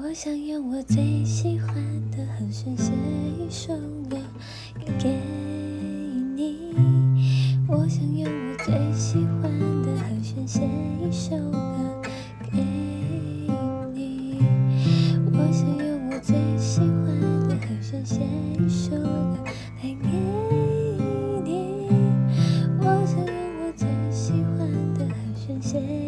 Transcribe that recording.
我想用我最喜欢的和弦写一首歌给你我想用我最喜欢的和弦写一首歌给你我想用我最喜欢的和弦写一首歌来给你我想用我最喜欢的和弦写